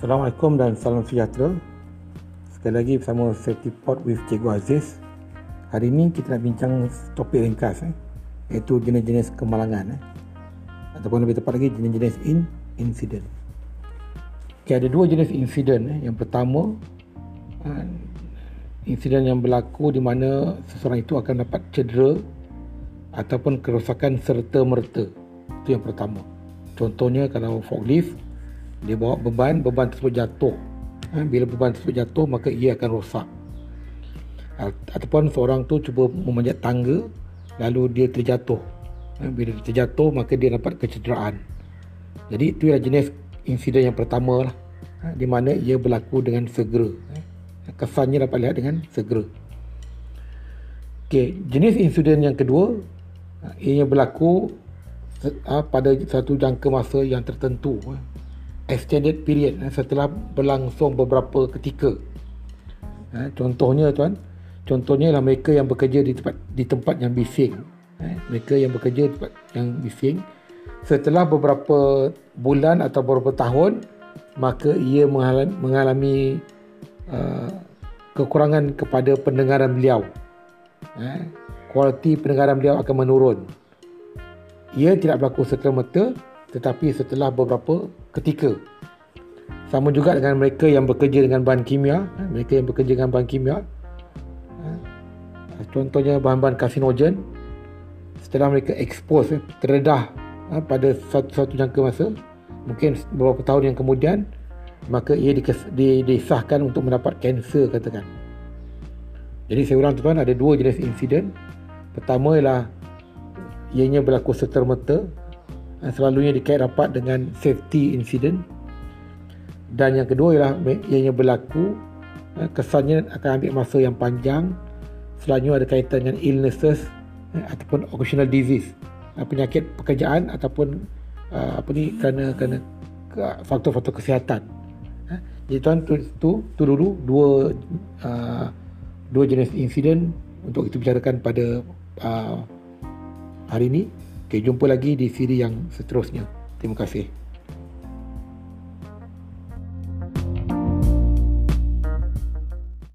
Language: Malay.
Assalamualaikum dan salam sejahtera. Sekali lagi bersama Safety Pod with Cikgu Aziz. Hari ini kita nak bincang topik ringkas eh, iaitu jenis-jenis kemalangan eh. ataupun lebih tepat lagi jenis-jenis in incident. Okay, ada dua jenis insiden. Eh. Yang pertama, uh, insiden yang berlaku di mana seseorang itu akan dapat cedera ataupun kerosakan serta merta. Itu yang pertama. Contohnya kalau forklift dia bawa beban, beban tersebut jatuh. Ha, bila beban tersebut jatuh, maka ia akan rosak. Ataupun seorang tu cuba memanjat tangga, lalu dia terjatuh. Ha, bila dia terjatuh, maka dia dapat kecederaan. Jadi itu adalah jenis insiden yang pertama lah. Ha, di mana ia berlaku dengan segera. Kesannya dapat lihat dengan segera. Okay, jenis insiden yang kedua, ia berlaku pada satu jangka masa yang tertentu extended period eh, setelah berlangsung beberapa ketika. Eh, contohnya tuan, contohnya lah mereka yang bekerja di tempat di tempat yang bising. Eh, mereka yang bekerja di tempat yang bising setelah beberapa bulan atau beberapa tahun maka ia mengalami, mengalami uh, kekurangan kepada pendengaran beliau. Eh, kualiti pendengaran beliau akan menurun. Ia tidak berlaku serta-merta tetapi setelah beberapa ketika sama juga dengan mereka yang bekerja dengan bahan kimia eh, mereka yang bekerja dengan bahan kimia eh, contohnya bahan-bahan karsinogen setelah mereka expose eh, terdedah pada satu-satu jangka masa mungkin beberapa tahun yang kemudian maka ia disahkan untuk mendapat kanser katakan. Jadi saya ulang tuan ada dua jenis insiden. Pertama ialah ianya berlaku serta-merta selalunya dikait rapat dengan safety incident. Dan yang kedua ialah ianya berlaku eh, kesannya akan ambil masa yang panjang. Selalunya ada kaitan dengan illnesses eh, ataupun occasional disease eh, penyakit pekerjaan ataupun apa ni kerana kerana faktor-faktor kesihatan. Jadi tuan tu, tu, tu dulu dua dua jenis insiden untuk kita bicarakan pada hari ini Okay, jumpa lagi di siri yang seterusnya. Terima kasih.